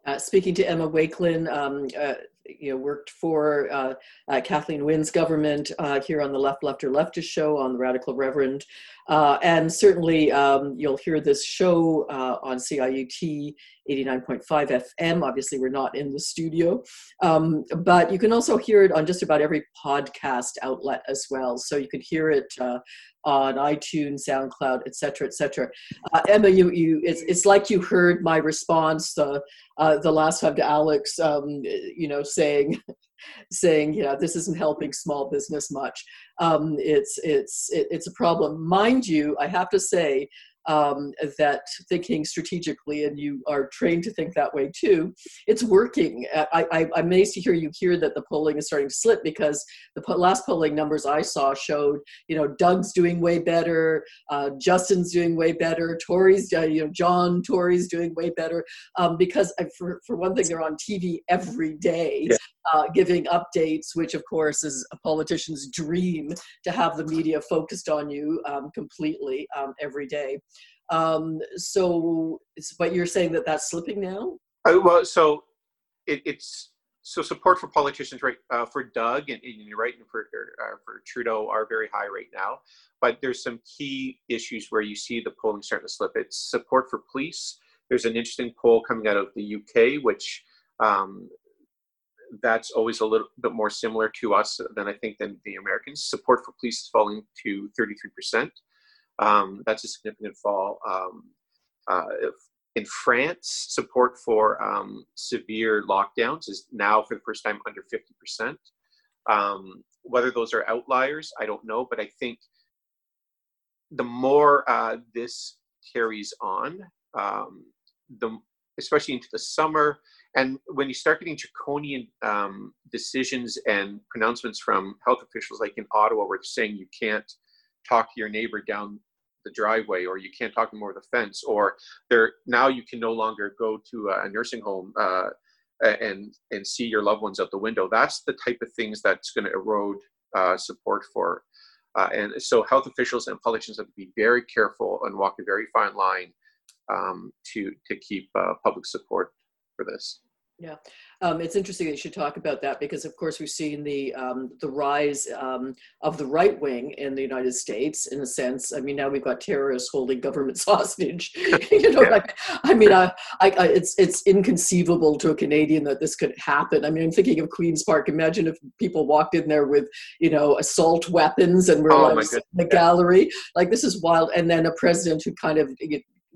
Uh, speaking to Emma Wakelin, um, uh, you know, worked for uh, uh, Kathleen Wynne's government uh, here on the Left, Lefter Leftist show on the Radical Reverend. Uh, and certainly um, you'll hear this show on CIUT 89.5 FM. Obviously, we're not in the studio, um, but you can also hear it on just about every podcast outlet as well. So you can hear it uh, on iTunes, SoundCloud, etc., etc. Uh, Emma, you, you, it's, it's like you heard my response uh, uh, the last time to Alex, um, you know, saying, saying, you yeah, this isn't helping small business much. Um, it's it's it, it's a problem, mind you. I have to say, um, that thinking strategically, and you are trained to think that way too, it's working. I, I, am amazed to hear you hear that the polling is starting to slip because the po- last polling numbers I saw showed, you know, Doug's doing way better, uh, Justin's doing way better, Tory's, uh, you know, John Tory's doing way better um, because uh, for, for one thing, they're on TV every day. Yeah. Uh, giving updates, which of course is a politician's dream to have the media focused on you um, completely um, every day. Um, so, but you're saying that that's slipping now? Uh, well, so it, it's so support for politicians, right? Uh, for Doug and, and you're right, and for uh, for Trudeau are very high right now. But there's some key issues where you see the polling starting to slip. It's support for police. There's an interesting poll coming out of the UK, which um, that's always a little bit more similar to us than I think than the Americans. Support for police is falling to 33%. Um, that's a significant fall. Um, uh, in France, support for um, severe lockdowns is now for the first time under 50%. Um, whether those are outliers, I don't know, but I think the more uh, this carries on, um, the especially into the summer, and when you start getting draconian um, decisions and pronouncements from health officials, like in Ottawa, where they're saying you can't talk to your neighbor down the driveway or you can't talk to them over the fence or there now you can no longer go to a nursing home uh, and and see your loved ones out the window. That's the type of things that's going to erode uh, support for uh, and so health officials and politicians have to be very careful and walk a very fine line um, to to keep uh, public support for this yeah, um, it's interesting that you should talk about that because, of course, we've seen the um, the rise um, of the right wing in the United States. In a sense, I mean, now we've got terrorists holding governments hostage. you know, yeah. like, I mean, I, I, I, it's it's inconceivable to a Canadian that this could happen. I mean, I'm thinking of Queens Park. Imagine if people walked in there with, you know, assault weapons and were oh, like in the gallery. Like this is wild. And then a president who kind of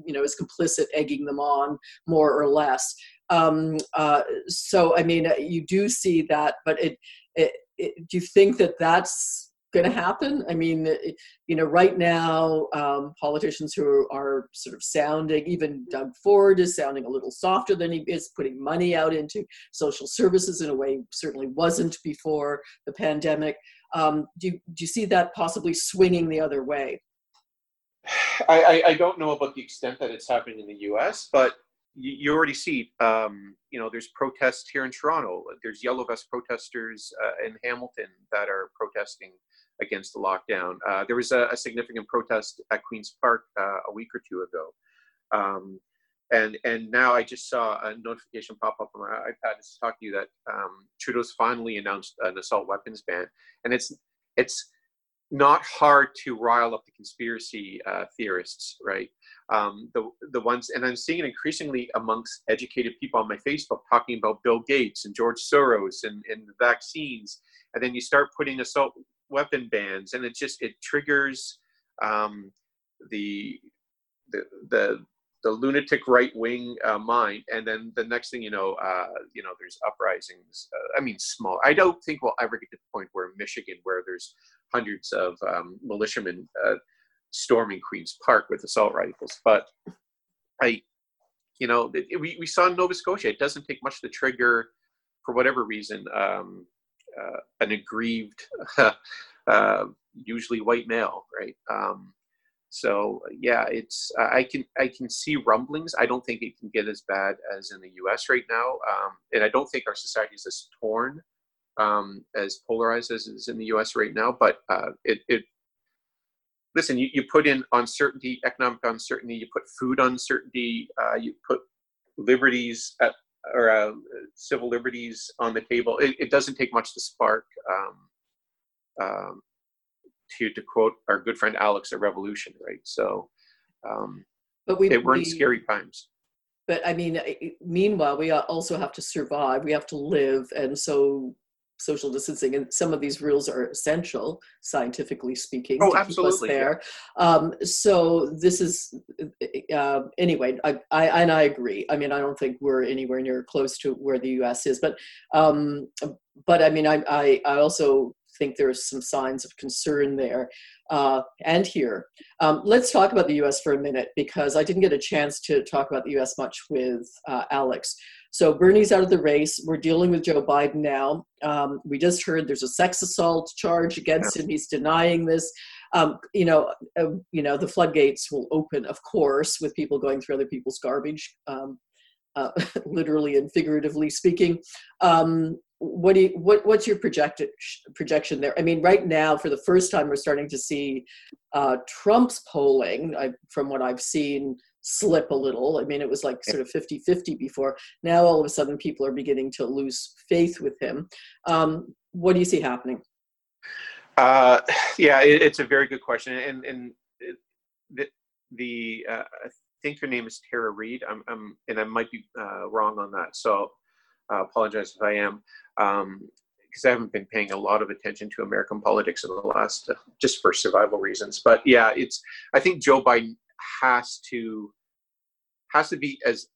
you know is complicit egging them on more or less um, uh, so, I mean, uh, you do see that, but it, it, it do you think that that's going to happen? I mean, it, you know, right now, um, politicians who are sort of sounding, even Doug Ford is sounding a little softer than he is, putting money out into social services in a way certainly wasn't before the pandemic. Um, do, you, do you see that possibly swinging the other way? I, I, I don't know about the extent that it's happening in the U.S., but you, already see, um, you know, there's protests here in Toronto. There's yellow vest protesters uh, in Hamilton that are protesting against the lockdown. Uh, there was a, a, significant protest at Queens Park uh, a week or two ago. Um, and and now I just saw a notification pop up on my iPad to talk to you that um, Trudeau's finally announced an assault weapons ban, and it's it's not hard to rile up the conspiracy uh, theorists, right? Um, the the ones, and I'm seeing it increasingly amongst educated people on my Facebook talking about Bill Gates and George Soros and, and the vaccines, and then you start putting assault weapon bans, and it just it triggers um, the the the the lunatic right wing uh, mind, and then the next thing you know, uh, you know, there's uprisings. Uh, I mean, small. I don't think we'll ever get to the point where Michigan, where there's hundreds of um, militiamen uh, storming Queens Park with assault rifles. But I, you know, it, we, we saw in Nova Scotia, it doesn't take much to trigger, for whatever reason, um, uh, an aggrieved, uh, usually white male, right? Um, So yeah, it's I can I can see rumblings. I don't think it can get as bad as in the U.S. right now, um, and I don't think our society is as torn, um, as polarized as it is in the U.S. right now. But uh, it, it listen, you, you put in uncertainty, economic uncertainty, you put food uncertainty, uh, you put liberties at, or uh, civil liberties on the table. It, it, doesn't take much to spark. Um, um, to to quote our good friend Alex, a revolution, right? So, um, but we it were in scary times. But I mean, meanwhile, we also have to survive. We have to live, and so social distancing and some of these rules are essential scientifically speaking oh, to absolutely, keep us there yeah. um, so this is uh, anyway I, I, and i agree i mean i don't think we're anywhere near close to where the us is but um, but i mean I, I, I also think there's some signs of concern there uh, and here. Um, let's talk about the US for a minute because I didn't get a chance to talk about the US much with uh, Alex. So Bernie's out of the race. We're dealing with Joe Biden now. Um, we just heard there's a sex assault charge against him. He's denying this. Um, you know, uh, you know, the floodgates will open, of course, with people going through other people's garbage, um, uh, literally and figuratively speaking. Um, what do you, what what's your projected projection there? I mean, right now, for the first time, we're starting to see uh, Trump's polling, I, from what I've seen, slip a little. I mean, it was like sort of 50 50 before. Now, all of a sudden, people are beginning to lose faith with him. Um, what do you see happening? Uh, yeah, it, it's a very good question. And, and the, the uh, I think her name is Tara Reade. I'm, I'm and I might be uh, wrong on that. So uh, apologize if I am, because um, I haven't been paying a lot of attention to American politics in the last, uh, just for survival reasons. But yeah, it's. I think Joe Biden has to has to be as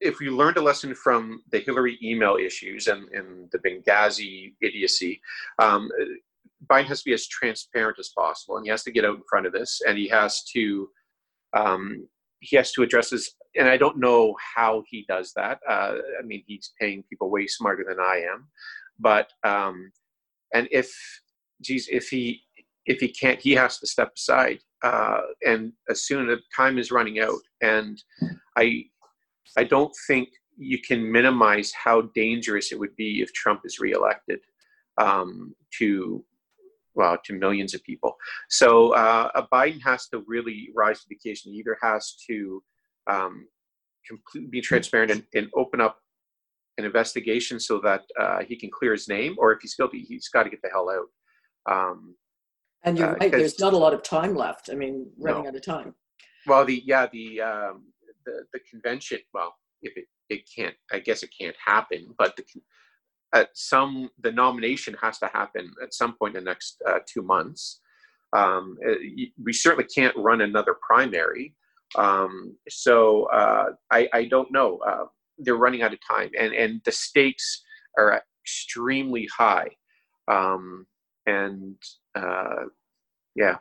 if we learned a lesson from the Hillary email issues and, and the Benghazi idiocy, um, Biden has to be as transparent as possible, and he has to get out in front of this, and he has to um, he has to address this and I don't know how he does that. Uh, I mean, he's paying people way smarter than I am, but um, and if, geez, if he if he can't, he has to step aside. Uh, and as soon as time is running out, and I I don't think you can minimize how dangerous it would be if Trump is reelected um, to well to millions of people. So uh, Biden has to really rise to the occasion. He either has to um, completely be transparent and, and, open up an investigation so that uh, he can clear his name, or if he's guilty, he's got to get the hell out. Um, and you're uh, right. There's not a lot of time left. I mean, running no. out of time. Well, the yeah, the um, the the convention. Well, if it it can't, I guess it can't happen. But the at some the nomination has to happen at some point in the next uh, two months. Um, uh, we certainly can't run another primary. Um, so uh, I, I, don't know. Uh, they're running out of time, and and the stakes are extremely high. Um, and uh, yeah.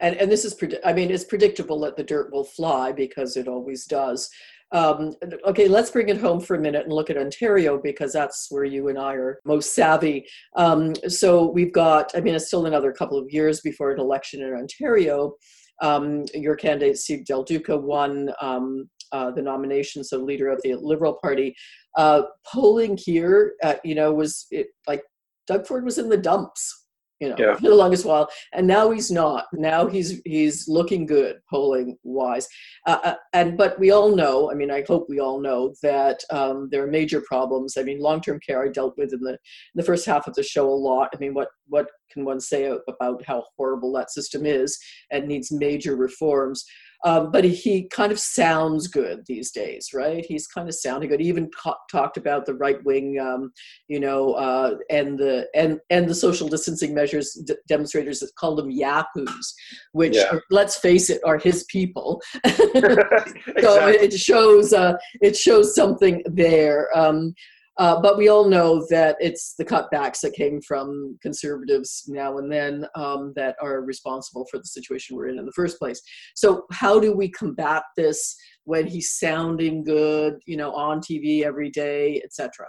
And and this is I mean it's predictable that the dirt will fly because it always does. Um, okay, let's bring it home for a minute and look at Ontario because that's where you and I are most savvy. Um, so we've got, I mean, it's still another couple of years before an election in Ontario. Um, your candidate, Steve Del Duca, won um, uh, the nomination, so leader of the Liberal Party. Uh, polling here, uh, you know, was it, like Doug Ford was in the dumps you know, yeah. for the longest while. And now he's not. Now he's he's looking good polling wise. Uh, uh, and but we all know. I mean, I hope we all know that um, there are major problems. I mean, long term care I dealt with in the in the first half of the show a lot. I mean, what what can one say about how horrible that system is and needs major reforms? Um, but he kind of sounds good these days, right? He's kind of sounding good. He even ca- talked about the right wing, um, you know, uh, and the and and the social distancing measures d- demonstrators that called them yahoos, which yeah. are, let's face it, are his people. exactly. So it shows uh, it shows something there. Um, uh, but we all know that it's the cutbacks that came from conservatives now and then um, that are responsible for the situation we're in in the first place. So, how do we combat this when he's sounding good, you know, on TV every day, etc.?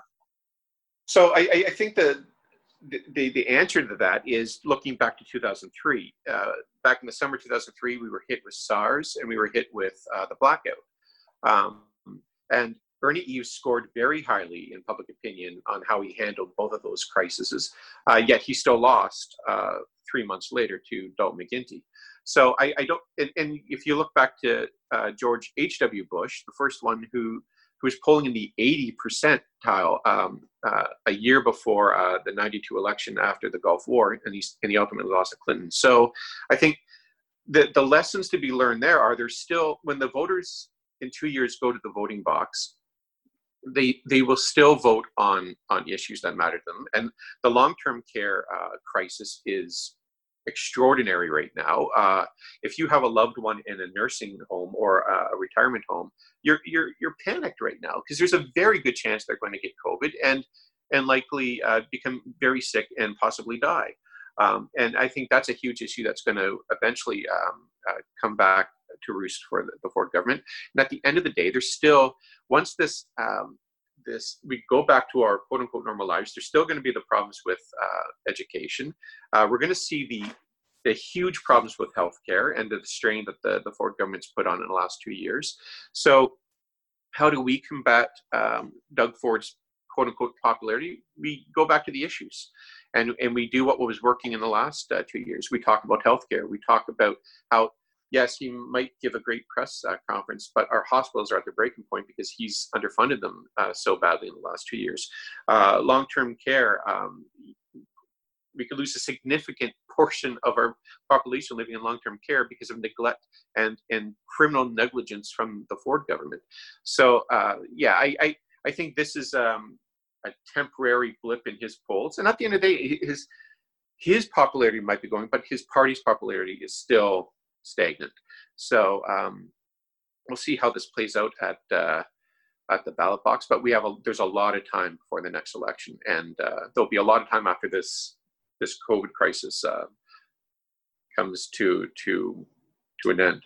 So, I, I think the, the, the answer to that is looking back to 2003. Uh, back in the summer 2003, we were hit with SARS and we were hit with uh, the blackout. Um, and Ernie Eves scored very highly in public opinion on how he handled both of those crises, uh, yet he still lost uh, three months later to Dalton McGuinty. So I, I don't, and, and, if you look back to uh, George H.W. Bush, the first one who who was polling in the 80 percentile um, uh, a year before uh, the 92 election after the Gulf War, and he, and he ultimately lost to Clinton. So I think the, the lessons to be learned there are there's still, when the voters in two years go to the voting box, they they will still vote on on issues that matter to them and the long-term care uh, crisis is extraordinary right now. Uh, if you have a loved one in a nursing home or a retirement home, you're you're you're panicked right now because there's a very good chance they're going to get COVID and and likely uh, become very sick and possibly die. Um, and I think that's a huge issue that's going to eventually um, uh, come back to roost for the, the, Ford government. And at the end of the day, there's still once this um, this we go back to our quote unquote normal lives there's still going to be the problems with uh, education uh, we're going to see the the huge problems with healthcare and the strain that the, the Ford government's put on in the last two years. So, how do we combat um, Doug Ford's quote unquote popularity? We go back to the issues and, and we do what was working in the last uh, two years. We talk about healthcare. We talk about how yes, he might give a great press uh, conference, but our hospitals are at their breaking point because he's underfunded them uh, so badly in the last two years. Uh, Long term care, um, we could lose a significant portion of our population living in long term care because of neglect and, and criminal negligence from the Ford government. So, uh, yeah, I, I, I, think this is um, a temporary blip in his polls. And at the end of the day, his, his popularity might be going, but his party's popularity is still stagnant. So um, we'll see how this plays out at uh, at the ballot box. But we have a there's a lot of time before the next election, and uh, there'll be a lot of time after this this COVID crisis uh, comes to to to an end.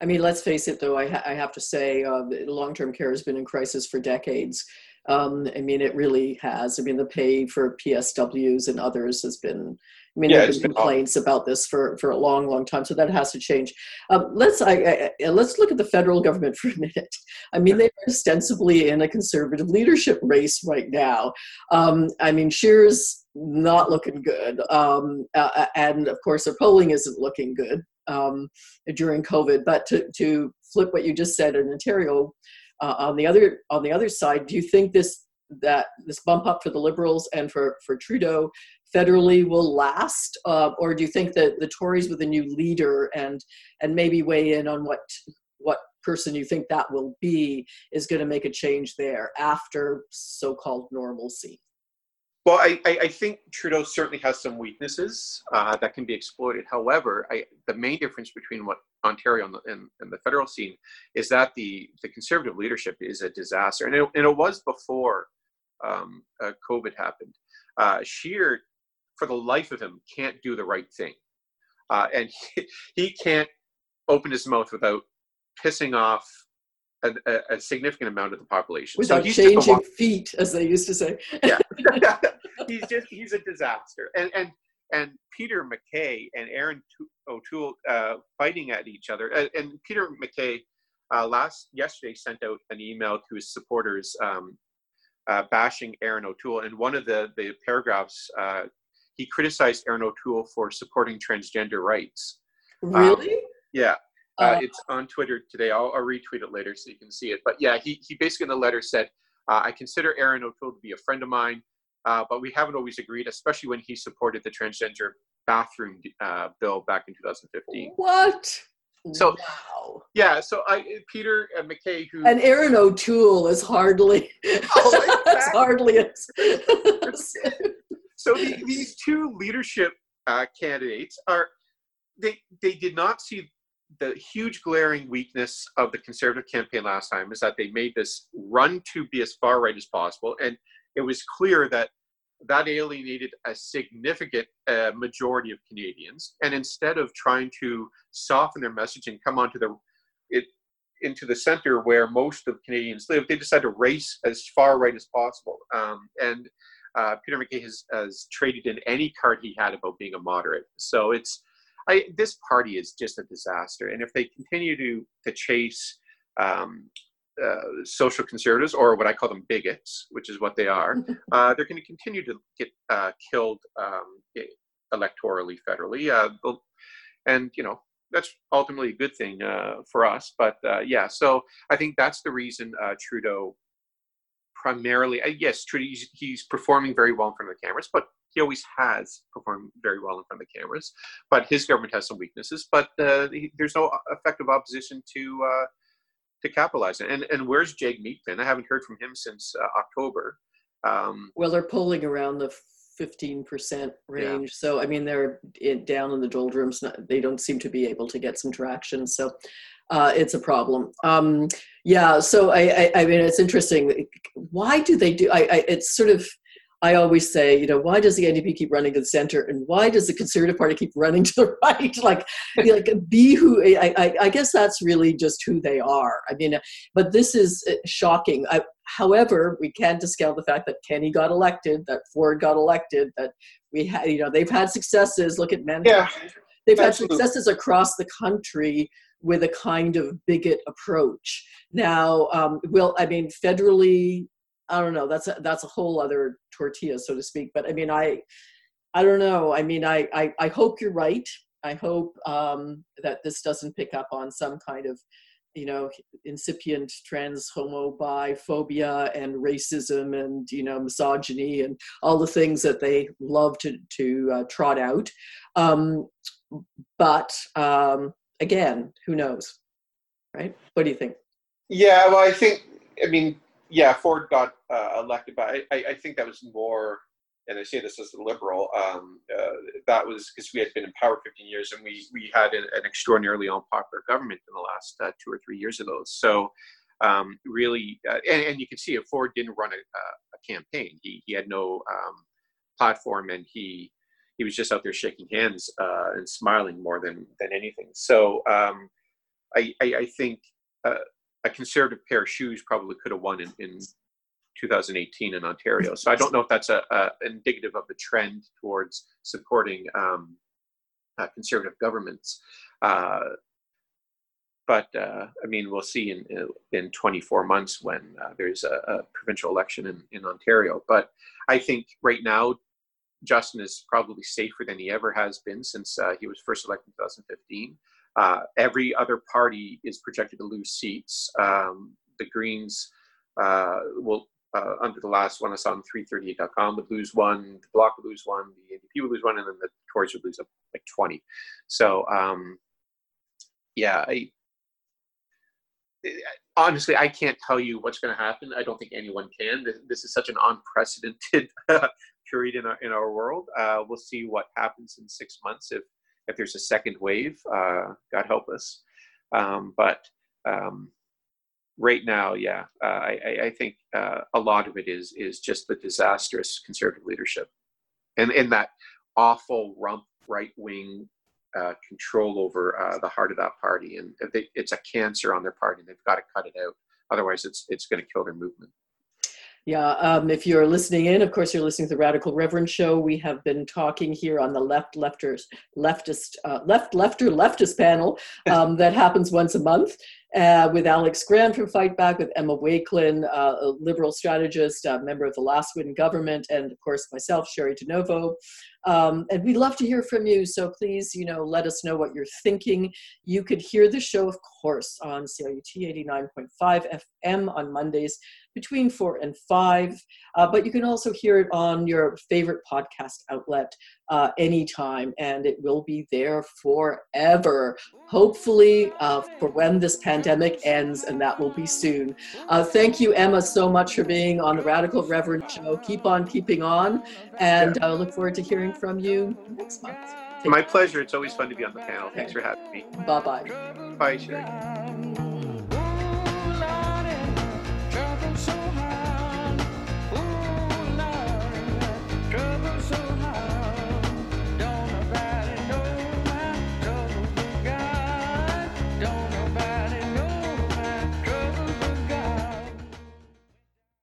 I mean, let's face it, though. I, ha- I have to say, uh, long-term care has been in crisis for decades. Um, I mean, it really has. I mean, the pay for PSWs and others has been. I mean, yeah, there have been complaints about this for, for a long, long time. So that has to change. Um, let's I, I, let's look at the federal government for a minute. I mean, they're ostensibly in a conservative leadership race right now. Um, I mean, Scheer's not looking good, um, uh, and of course, their polling isn't looking good um, during COVID. But to to flip what you just said in Ontario, uh, on the other on the other side, do you think this that this bump up for the Liberals and for for Trudeau federally will last, uh, or do you think that the Tories with a new leader and and maybe weigh in on what what person you think that will be is going to make a change there after so-called normalcy? Well, I, I, think Trudeau certainly has some weaknesses uh, that can be exploited. However, I, the main difference between what Ontario and the, and, and the, federal scene is that the, the conservative leadership is a disaster. And it, and it was before um, uh, COVID happened. Uh, Scheer, for the life of him, can't do the right thing. Uh, and he, he can't open his mouth without pissing off a, a, significant amount of the population. Without so changing feet, as they used to say. yeah, he's just he's a disaster. And and and Peter MacKay and Erin O'Toole uh, fighting at each other. Uh, and Peter MacKay uh, last yesterday sent out an email to his supporters um, uh, bashing Erin O'Toole. And one of the the paragraphs uh, he criticized Erin O'Toole for supporting transgender rights. Really? Um, yeah. Uh, uh, it's on Twitter today. I'll, I'll, retweet it later so you can see it. But yeah, he, he basically in the letter said, uh, I consider Erin O'Toole to be a friend of mine, uh, but we haven't always agreed, especially when he supported the transgender bathroom uh, bill back in 2015. What? So wow. yeah, so I Peter uh, MacKay who and Erin O'Toole is hardly oh, exactly. hardly a, so the, these two leadership candidates are they they did not see the huge glaring weakness of the conservative campaign last time is that they made this run to be as far right as possible. And it was clear that that alienated a significant uh, majority of canadians. And instead of trying to soften their message and come onto the it into the center where most of canadians live they decided to race as far right as possible. Um, and uh, Peter MacKay has, has traded in any card he had about being a moderate. So it's I, this party is just a disaster. And if they continue to to chase um, uh, social conservatives, or what I call them bigots, which is what they are, uh, they're going to continue to get uh, killed um, electorally, federally. Uh, and you know that's ultimately a good thing uh, for us. But uh, yeah, so I think that's the reason Trudeau primarily, yes, Trudeau he's, he's performing very well in front of the cameras, but he always has performed very well in front of the cameras. But his government has some weaknesses. But uh, he, there's no effective opposition to uh, to capitalize. And and where's Jagmeet Meekman? I haven't heard from him since uh, October. Um, well, they're polling around the 15% range. Yeah. So, I mean, they're in, down in the doldrums. They don't seem to be able to get some traction. So, uh, it's a problem. Um, yeah. So, I, I, I, mean, it's interesting. Why do they do? I, I, it's sort of I always say, you know, why does the NDP keep running to the center, and why does the Conservative Party keep running to the right? like, like be who. I, I, I, guess that's really just who they are. I mean, but this is uh, shocking. I, however, we can't discount the fact that Kenney got elected, that Ford got elected, that we had, you know, they've had successes. Look at men. Yeah, they've absolutely. had successes across the country with a kind of bigot approach. Now, um, will I mean federally I don't know. That's a, that's a whole other tortilla, so to speak. But I mean, I I don't know. I mean, I I, I hope you're right. I hope um, that this doesn't pick up on some kind of you know incipient trans homo bi phobia and racism and you know misogyny and all the things that they love to to uh, trot out um, but um, again who knows right what do you think yeah well i think i mean yeah, Ford got uh, elected, but I, I, I, think that was more, and I say this as a liberal, um, uh, that was because we had been in power 15 years and we, we had an, an extraordinarily unpopular government in the last uh, two or three years of those. So um, really, uh, and, and, you can see it, Ford didn't run a, a campaign. He, he had no um, platform and he, he was just out there shaking hands uh, and smiling more than, than anything. So um, I, I, I, think uh, a conservative pair of shoes probably could have won in, in 2018 in Ontario. So I don't know if that's a, a indicative of the trend towards supporting um, uh, conservative governments. Uh, but uh, I mean, we'll see in in 24 months when uh, there's a, a, provincial election in, in Ontario. But I think right now, Justin is probably safer than he ever has been since uh, he was first elected in 2015. Uh, every other party is projected to lose seats. Um, the Greens uh, will, uh, under the last one I saw on 338.com, would lose one, the Bloc would lose one, the NDP would lose one, and then the Tories would lose up like 20. So, um, yeah, I, honestly, I can't tell you what's going to happen. I don't think anyone can. This, this is such an unprecedented period in our in our world. Uh, we'll see what happens in six months if if there's a second wave, uh, God help us. Um, but um, right now, yeah, uh, I, I, think uh, a lot of it is is just the disastrous conservative leadership, and in that awful rump right wing uh, control over uh, the heart of that party, and they, it's a cancer on their party. and They've got to cut it out, otherwise, it's it's going to kill their movement. Yeah, um, if you're listening in, of course, you're listening to the Radical Reverend Show. We have been talking here on the left lefters, leftist, uh, left lefter leftist panel um, that happens once a month uh, with Alex Grant from Fightback, with Emma Wakelin, uh, a liberal strategist, a member of the Last Wynne government, and of course myself, Cheri DiNovo. Um, and we'd love to hear from you. So please, you know, let us know what you're thinking. You could hear the show, of course, on CIUT 89.5 FM on Mondays between 4 and 5. Uh, but you can also hear it on your favorite podcast outlet uh, anytime, and it will be there forever. Hopefully, uh, for when this pandemic ends, and that will be soon. Uh, thank you, Emma, so much for being on the Radical Reverend Show. Keep on keeping on, and I uh, look forward to hearing from you next month. My pleasure. It's always fun to be on the panel. Thanks for having me. Bye bye. Bye, Cheri.